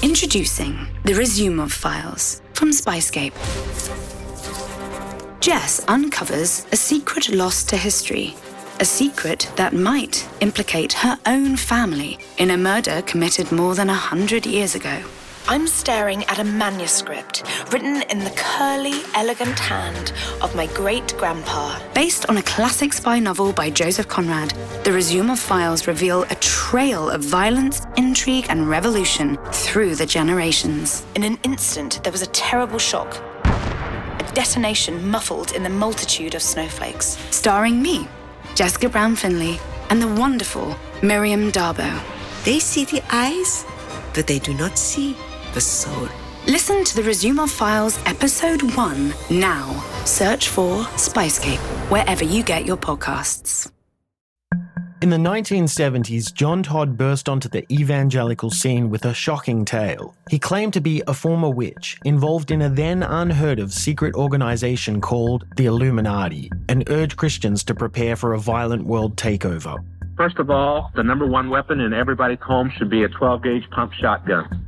Introducing the Razumov Files from Spyscape. Jess uncovers a secret lost to history, a secret that might implicate her own family in a murder committed more than a hundred years ago. I'm staring at a manuscript written in the curly, elegant hand of my great grandpa. Based on a classic spy novel by Joseph Conrad, the Razumov Files reveal a trail of violence, intrigue, and revolution through the generations. In an instant, there was a terrible shock. A detonation muffled in the multitude of snowflakes. Starring me, Jessica Brown Findlay, and the wonderful Miriam Darbo. They see the eyes, but they do not see the soul. Listen to the Razumov Files Episode 1 now. Search for Spyscape wherever you get your podcasts. In the 1970s, John Todd burst onto the evangelical scene with a shocking tale. He claimed to be a former witch involved in a then unheard of secret organization called the Illuminati and urged Christians to prepare for a violent world takeover. First of all, the number one weapon in everybody's home should be a 12 gauge pump shotgun.